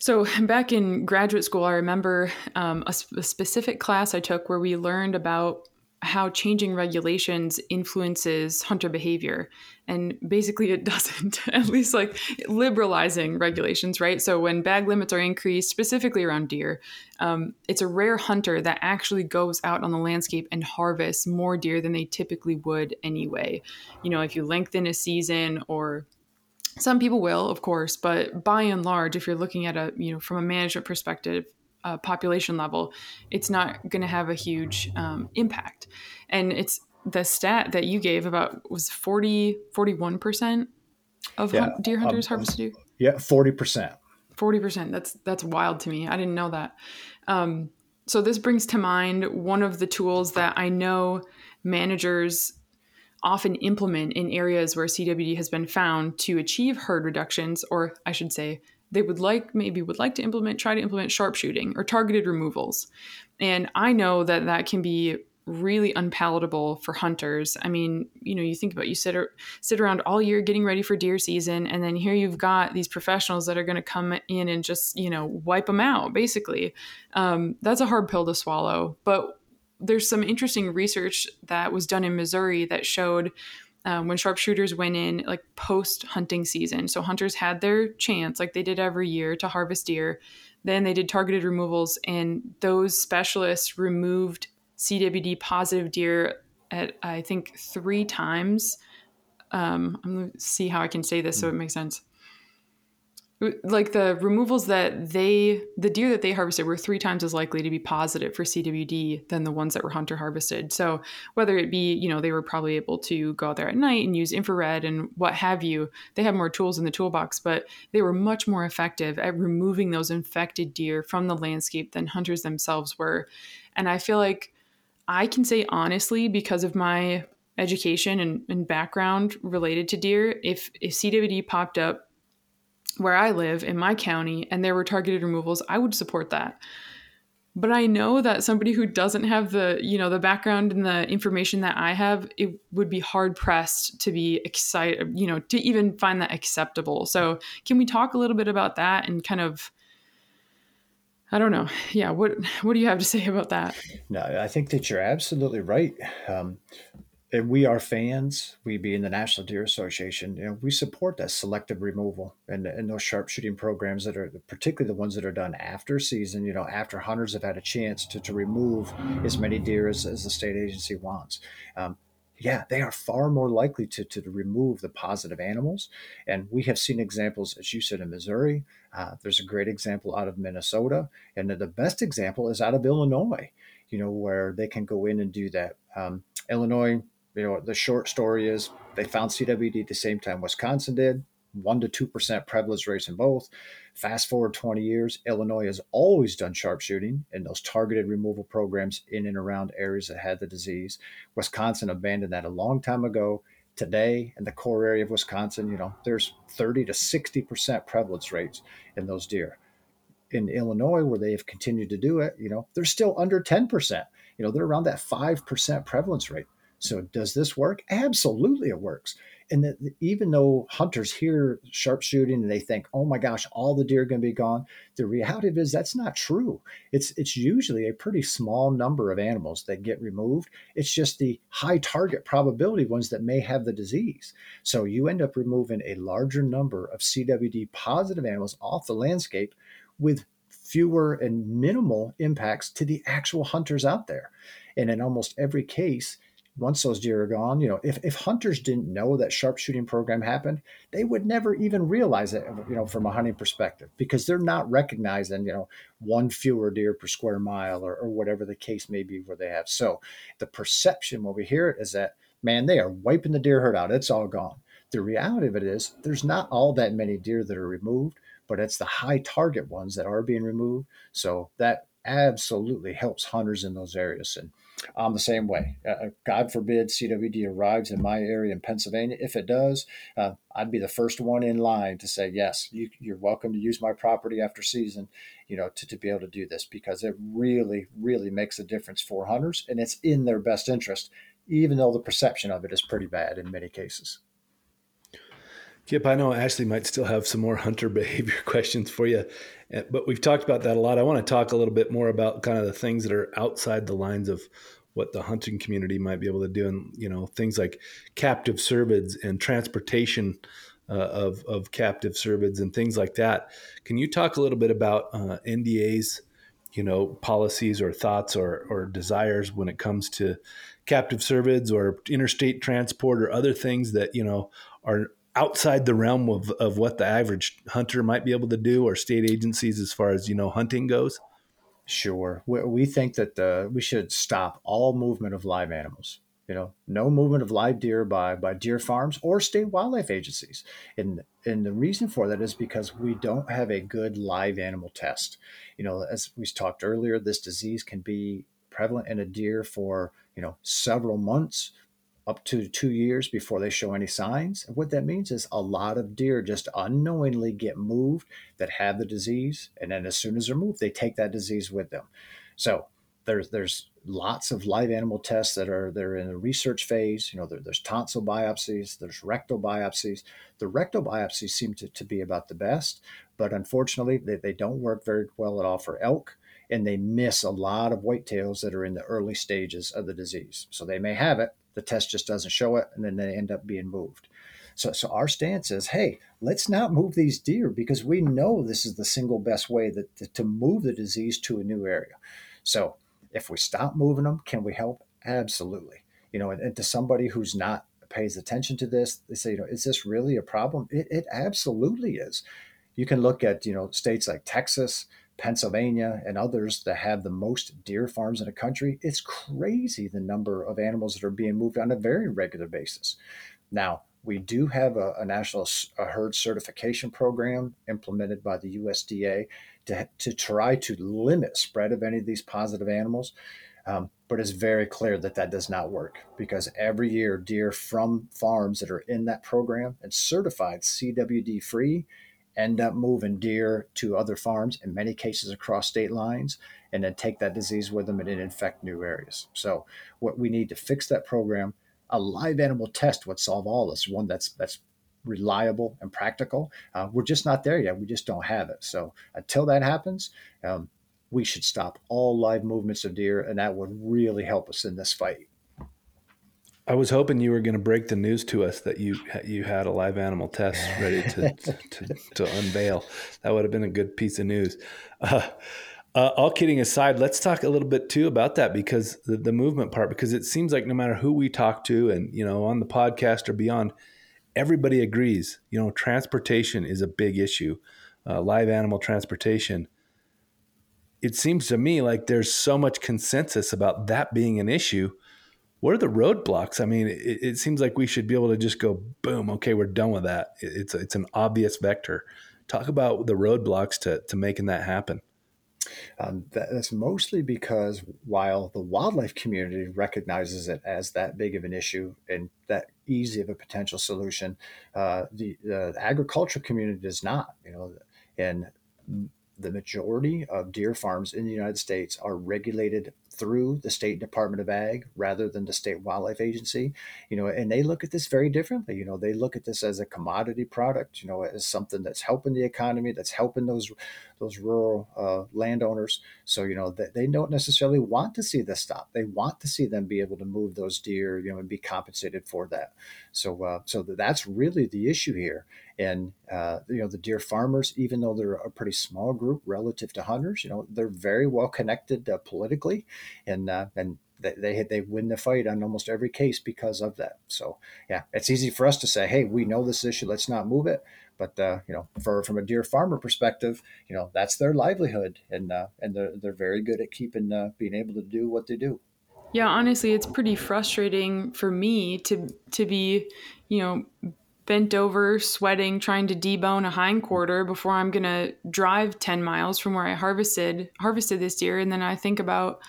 so back in graduate school, I remember um, a, a, specific class I took where we learned about how changing regulations influences hunter behavior. And basically, it doesn't, at least like liberalizing regulations, right? So, when bag limits are increased, specifically around deer, um, it's a rare hunter that actually goes out on the landscape and harvests more deer than they typically would anyway. You know, if you lengthen a season or some people will, of course, but by and large, if you're looking at a, you know, from a management perspective, uh, population level, it's not going to have a huge um, impact. And it's the stat that you gave about was 40, 41% of yeah, deer hunters um, harvest deer? Yeah, 40%. 40%. That's, that's wild to me. I didn't know that. Um, so this brings to mind one of the tools that I know managers often implement in areas where CWD has been found to achieve herd reductions, or I should say, they would like maybe would like to implement try to implement sharpshooting or targeted removals and i know that that can be really unpalatable for hunters. I mean, you know, you think about you sit sit around all year getting ready for deer season, and then here you've got these professionals that are going to come in and just you know wipe them out. Basically, um, that's a hard pill to swallow. But there's some interesting research that was done in Missouri that showed. Um, when sharpshooters went in like post hunting season. So hunters had their chance, like they did every year, to harvest deer. Then they did targeted removals, and those specialists removed CWD positive deer at I think three times. Um, I'm gonna see how I can say this so it makes sense. Like the removals that they, the deer that they harvested were three times as likely to be positive for CWD than the ones that were hunter harvested. So whether it be, you know, they were probably able to go out there at night and use infrared and what have you, they have more tools in the toolbox, but they were much more effective at removing those infected deer from the landscape than hunters themselves were. And I feel like I can say honestly, because of my education and, and background related to deer, if, if CWD popped up where I live in my county and there were targeted removals, I would support that. But I know that somebody who doesn't have the, you know, the background and the information that I have, it would be hard pressed to be excited, you know, to even find that acceptable. So, can we talk a little bit about that and kind of I don't know. Yeah, what what do you have to say about that? No, I think that you're absolutely right. Um, and we are fans. We being the National Deer Association, you know, we support that selective removal and, and those sharpshooting programs that are particularly the ones that are done after season. You know, after hunters have had a chance to, to remove as many deer as, as the state agency wants. Um, yeah, they are far more likely to, to remove the positive animals. And we have seen examples, as you said, in Missouri. Uh, there's a great example out of Minnesota. And the best example is out of Illinois, you know, where they can go in and do that. Um, Illinois, you know, the short story is they found CWD at the same time Wisconsin did one to two percent prevalence rates in both. Fast forward 20 years, Illinois has always done sharpshooting in those targeted removal programs in and around areas that had the disease. Wisconsin abandoned that a long time ago. Today, in the core area of Wisconsin, you know, there's 30 to 60 percent prevalence rates in those deer. In Illinois, where they have continued to do it, you know, they're still under 10 percent. You know, they're around that five percent prevalence rate. So, does this work? Absolutely, it works and even though hunters hear sharpshooting and they think, "Oh my gosh, all the deer are going to be gone," the reality is that's not true. It's it's usually a pretty small number of animals that get removed. It's just the high target probability ones that may have the disease. So you end up removing a larger number of CWD positive animals off the landscape with fewer and minimal impacts to the actual hunters out there. And in almost every case, once those deer are gone, you know, if, if hunters didn't know that sharpshooting program happened, they would never even realize it, you know, from a hunting perspective, because they're not recognizing, you know, one fewer deer per square mile or, or whatever the case may be where they have. So the perception when we hear it is that, man, they are wiping the deer herd out. It's all gone. The reality of it is there's not all that many deer that are removed, but it's the high target ones that are being removed. So that absolutely helps hunters in those areas. And I'm the same way. Uh, uh God forbid CWD arrives in my area in Pennsylvania. If it does, uh, I'd be the first one in line to say, yes, you, are welcome to use my property after season, you know, to, to be able to do this because it really, really makes a difference for hunters and it's in their best interest, even though the perception of it is pretty bad in many cases. Kip, I know Ashley might still have some more hunter behavior questions for you, but we've talked about that a lot. I want to talk a little bit more about kind of the things that are outside the lines of what the hunting community might be able to do, and you know things like captive cervids and transportation uh, of of captive cervids and things like that. Can you talk a little bit about uh, NDA's, you know, policies or thoughts or or desires when it comes to captive cervids or interstate transport or other things that you know are outside the realm of, of what the average hunter might be able to do or state agencies as far as you know hunting goes? Sure. We, we think that the, we should stop all movement of live animals you know? No movement of live deer by by deer farms or state wildlife agencies. And and the reason for that is because we don't have a good live animal test. You know as we talked earlier this disease can be prevalent in a deer for you know several months up to two years before they show any signs. And what that means is a lot of deer just unknowingly get moved that have the disease. And then as soon as they're moved, they take that disease with them. So there's there's lots of live animal tests that are they're in the research phase. You know, there, there's tonsil biopsies, there's rectal biopsies. The rectal biopsies seem to, to be about the best, but unfortunately, they, they don't work very well at all for elk, and they miss a lot of whitetails that are in the early stages of the disease. So they may have it, the test just doesn't show it, and then they end up being moved. So, so our stance is, hey, let's not move these deer because we know this is the single best way that, to, move the disease to a new area. So if we stop moving them, can we help? Absolutely. You know, and, and to somebody who's not pays attention to this, they say, you know, is this really a problem? It, it absolutely is. You can look at, you know, states like Texas, Pennsylvania, and others that have the most deer farms in the country. It's crazy the number of animals that are being moved on a very regular basis. Now, we do have a, a national a herd certification program implemented by the USDA to, to try to limit spread of any of these positive animals. Um, but it's very clear that that does not work because every year deer from farms that are in that program and certified CWD free end up moving deer to other farms in many cases across state lines and then take that disease with them and infect new areas so what we need to fix that program a live animal test would solve all this. One that's that's reliable and practical. Uh, we're just not there yet. We just don't have it. So until that happens, um, we should stop all live movements of deer, and that would really help us in this fight. I was hoping you were going to break the news to us that you you had a live animal test ready to to, to, unveil. That would have been a good piece of news. Uh, uh, all kidding aside, let's talk a little bit too about that because the, the movement part, because it seems like no matter who we talk to and, you know, on the podcast or beyond, everybody agrees, you know, transportation is a big issue, uh, live animal transportation. It seems to me like there's so much consensus about that being an issue. What are the roadblocks? I mean, it, it seems like we should be able to just go, boom, okay, we're done with that. It, it's, it's an obvious vector. Talk about the roadblocks to, to making that happen. Um, that's mostly because while the wildlife community recognizes it as that big of an issue and that easy of a potential solution, uh, the, the agriculture community does not. You know, and the majority of deer farms in the United States are regulated through the state department of ag rather than the state wildlife agency you know and they look at this very differently. You know they look at this as a commodity product you know as something that's helping the economy that's helping those those rural uh, landowners. So you know they, they don't necessarily want to see this stop. They want to see them be able to move those deer you know and be compensated for that. So uh, so that's really the issue here and uh, you know the deer farmers even though they're a pretty small group relative to hunters you know they're very well connected uh, politically and uh, and they they win the fight on almost every case because of that. So yeah, it's easy for us to say, hey, we know this issue, let's not move it. But uh, you know, for from a deer farmer perspective, you know that's their livelihood, and uh, and they're they're very good at keeping uh, being able to do what they do. Yeah, honestly, it's pretty frustrating for me to to be, you know, bent over, sweating, trying to debone a hind quarter before I'm gonna drive ten miles from where I harvested harvested this deer, and then I think about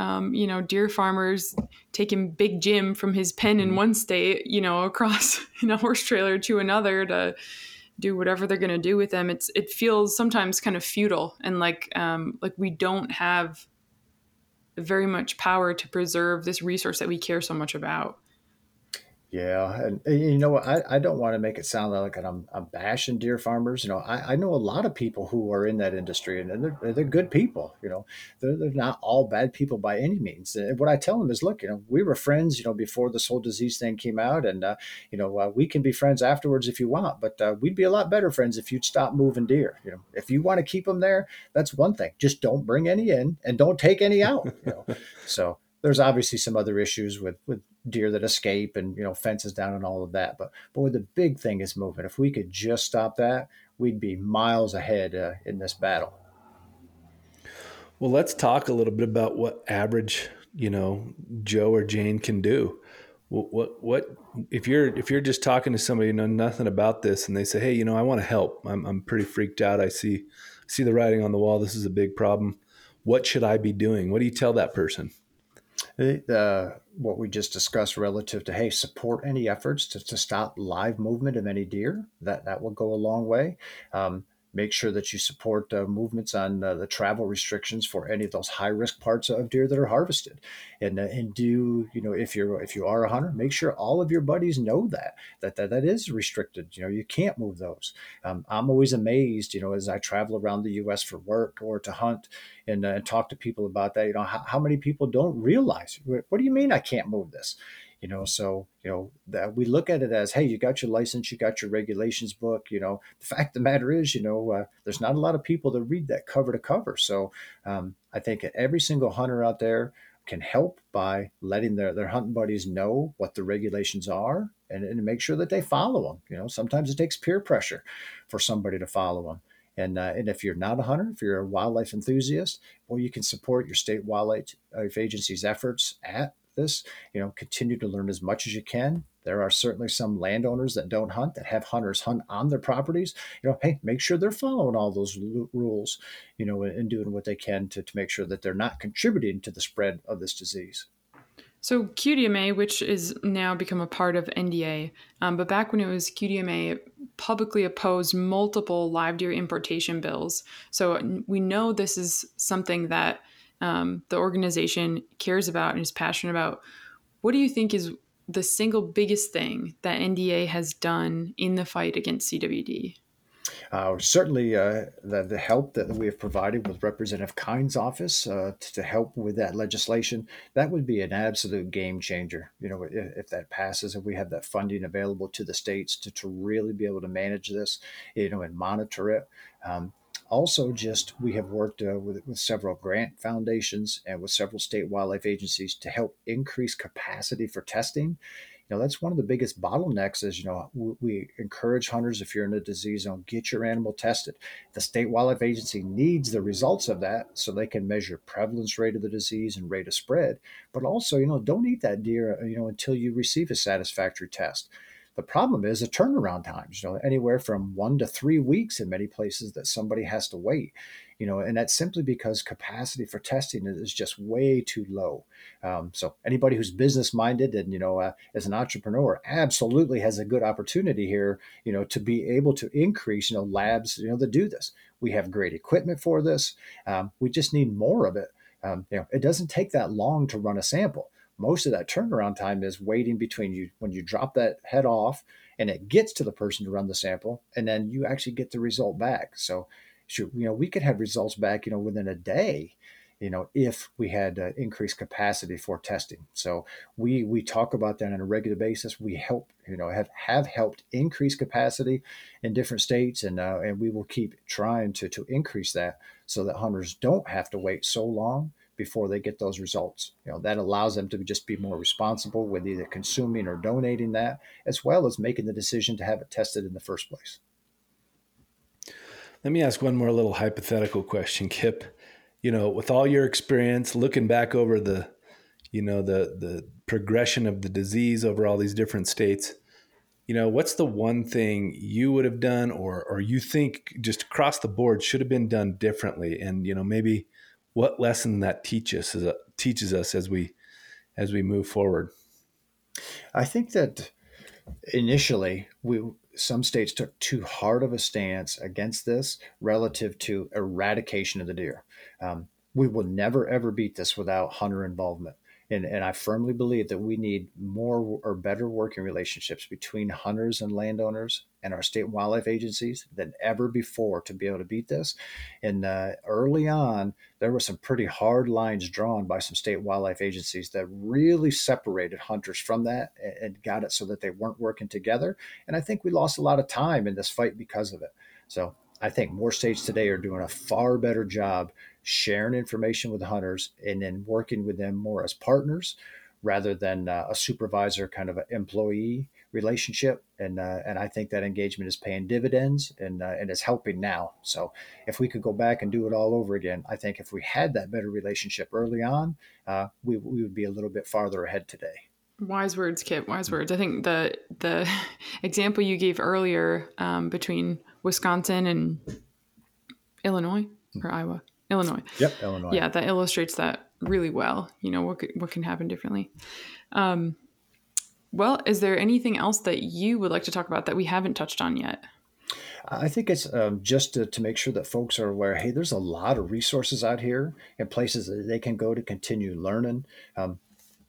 um, you know, deer farmers taking Big Jim from his pen in mm-hmm. one state, you know, across in a horse trailer to another to do whatever they're going to do with them. It's it feels sometimes kind of futile and like um, like we don't have very much power to preserve this resource that we care so much about. Yeah, and, and, you know I, I don't want to make it sound like I'm, I'm bashing deer farmers. You know, I, I know a lot of people who are in that industry, and they're, they're good people. You know, they're, they're not all bad people by any means. And what I tell them is, look, you know, we were friends. You know, before this whole disease thing came out, and uh, you know, uh, we can be friends afterwards if you want. But uh, we'd be a lot better friends if you'd stop moving deer. You know, if you want to keep them there, that's one thing. Just don't bring any in, and don't take any out. You know, so there's obviously some other issues with with deer that escape and you know fences down and all of that. But boy, the big thing is movement if we could just stop that we'd be miles ahead uh, in this battle. Well let's talk a little bit about what average you know joe or jane can do. What what, what if you're if you're just talking to somebody who know nothing about this and they say hey you know i want to help. I'm, I'm pretty freaked out. I see see the writing on the wall. This is a big problem. What should i be doing? What do you tell that person uh, what we just discussed relative to hey support any efforts to, to stop live movement of any deer that that will go a long way. Um, make sure that you support uh, movements on uh, the travel restrictions for any of those high risk parts of deer that are harvested. And uh, and do you know if you're if you are a hunter make sure all of your buddies know that that that, that is restricted. You know you can't move those. Um, i'm always amazed you know as i travel around the us for work or to hunt and, uh, and talk to people about that you know how, how many people don't realize what do you mean i can't move this you know so you know that we look at it as hey you got your license you got your regulations book you know. The fact of the matter is you know uh, there's not a lot of people that read that cover to cover. So um, i think every single hunter out there can help by letting their, their hunting buddies know what the regulations are and, and make sure that they follow them you know sometimes it takes peer pressure for somebody to follow them and, uh, and if you're not a hunter, if you're a wildlife enthusiast, well, you can support your state wildlife agency's efforts at this. You know, continue to learn as much as you can. There are certainly some landowners that don't hunt that have hunters hunt on their properties. You know, hey, make sure they're following all those l- rules, you know, and doing what they can to, to make sure that they're not contributing to the spread of this disease. So QDMA, which is now become a part of NDA, um, but back when it was QDMA, publicly opposed multiple live deer importation bills. So we know this is something that um, the organization cares about and is passionate about. What do you think is the single biggest thing that NDA has done in the fight against CWD? Uh, certainly, uh, the, the, help that we have provided with Representative Kind's office uh, to, to, help with that legislation, that would be an absolute game changer. You know, if, if, that passes and we have that funding available to the states to, to really be able to manage this, you know, and monitor it. Um, also just we have worked uh, with, with several grant foundations and with several state wildlife agencies to help increase capacity for testing. You know that's one of the biggest bottlenecks is you know we encourage hunters if you're in a disease zone get your animal tested. The state wildlife agency needs the results of that so they can measure prevalence rate of the disease and rate of spread. But also you know don't eat that deer you know until you receive a satisfactory test the problem is the turnaround times, you know, anywhere from one to three weeks in many places that somebody has to wait, you know, and that's simply because capacity for testing is just way too low. Um, so anybody who's business minded and, you know, uh, as an entrepreneur absolutely has a good opportunity here, you know, to be able to increase, you know, labs, you know, that do this. We have great equipment for this. Um, we just need more of it. Um, you know, it doesn't take that long to run a sample most of that turnaround time is waiting between you when you drop that head off and it gets to the person to run the sample and then you actually get the result back. So you know we could have results back you know within a day you know if we had uh, increased capacity for testing. So we we talk about that on a regular basis. We help you know have have helped increase capacity in different states and uh, and we will keep trying to to increase that so that hunters don't have to wait so long before they get those results. You know, that allows them to just be more responsible with either consuming or donating that, as well as making the decision to have it tested in the first place. Let me ask one more little hypothetical question, Kip. You know, with all your experience looking back over the, you know, the the progression of the disease over all these different states, you know, what's the one thing you would have done or or you think just across the board should have been done differently? And, you know, maybe what lesson that teaches us teaches us as we as we move forward. I think that initially we some states took too hard of a stance against this relative to eradication of the deer. Um, we will never ever beat this without hunter involvement. And, and I firmly believe that we need more or better working relationships between hunters and landowners and our state wildlife agencies than ever before to be able to beat this. And uh, early on, there were some pretty hard lines drawn by some state wildlife agencies that really separated hunters from that and got it so that they weren't working together. And I think we lost a lot of time in this fight because of it. So I think more states today are doing a far better job sharing information with hunters and then working with them more as partners rather than uh, a supervisor kind of an employee relationship. And uh, and I think that engagement is paying dividends and uh, and is helping now. So if we could go back and do it all over again, I think if we had that better relationship early on, uh, we we would be a little bit farther ahead today. Wise words, Kip. Wise words. I think the the example you gave earlier um, between Wisconsin and Illinois or Iowa Illinois. Yep, Illinois. Yeah, that illustrates that really well. You know what what can happen differently. Um, well, is there anything else that you would like to talk about that we haven't touched on yet? I think it's um, just to, to make sure that folks are aware. Hey, there's a lot of resources out here and places that they can go to continue learning. Um,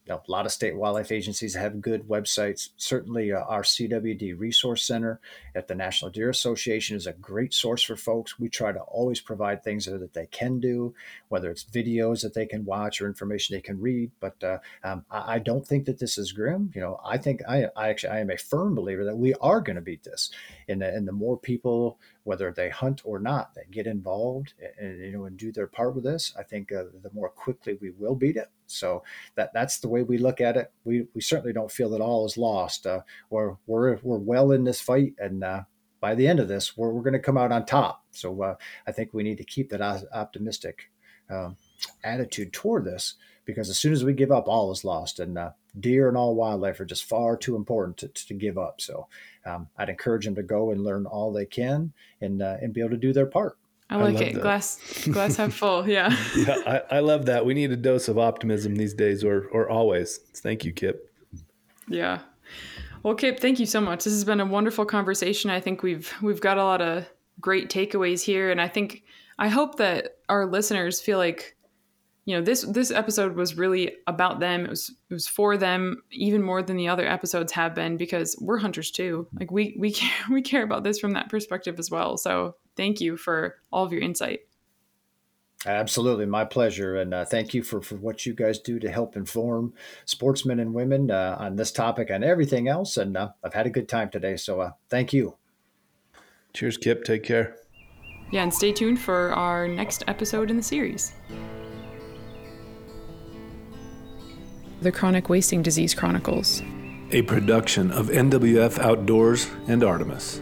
a lot of state wildlife agencies have good websites. Certainly, uh, our CWD Resource Center at the National Deer Association is a great source for folks. We try to always provide things that they can do, whether it's videos that they can watch or information they can read. But uh, um, I, I, don't think that this is grim. You know, I think I, I actually I am a firm believer that we are going to beat this, and the, and the more people whether they hunt or not, that get involved and, you know and do their part with this, I think uh, the more quickly we will beat it. So that that's the way we look at it. We we certainly don't feel that all is lost. Uh, we're we're we're well in this fight, and uh, by the end of this, we're we're going to come out on top. So uh, I think we need to keep that optimistic um, attitude toward this because as soon as we give up, all is lost, and uh, deer and all wildlife are just far too important to, to give up. So um, I'd encourage them to go and learn all they can and uh, and be able to do their part. I like I it. That. Glass glass half full. Yeah. yeah, I, I love that. We need a dose of optimism these days, or or always. Thank you, Kip. Yeah. Well, Kip, thank you so much. This has been a wonderful conversation. I think we've we've got a lot of great takeaways here, and I think I hope that our listeners feel like you know this this episode was really about them it was it was for them even more than the other episodes have been because we're hunters too like we we care we care about this from that perspective as well so thank you for all of your insight Absolutely, my pleasure, and uh, thank you for, for what you guys do to help inform sportsmen and women uh, on this topic and everything else. And uh, I've had a good time today, so uh, thank you. Cheers, Kip. Take care. Yeah, and stay tuned for our next episode in the series. The Chronic Wasting Disease Chronicles, a production of NWF Outdoors and Artemis.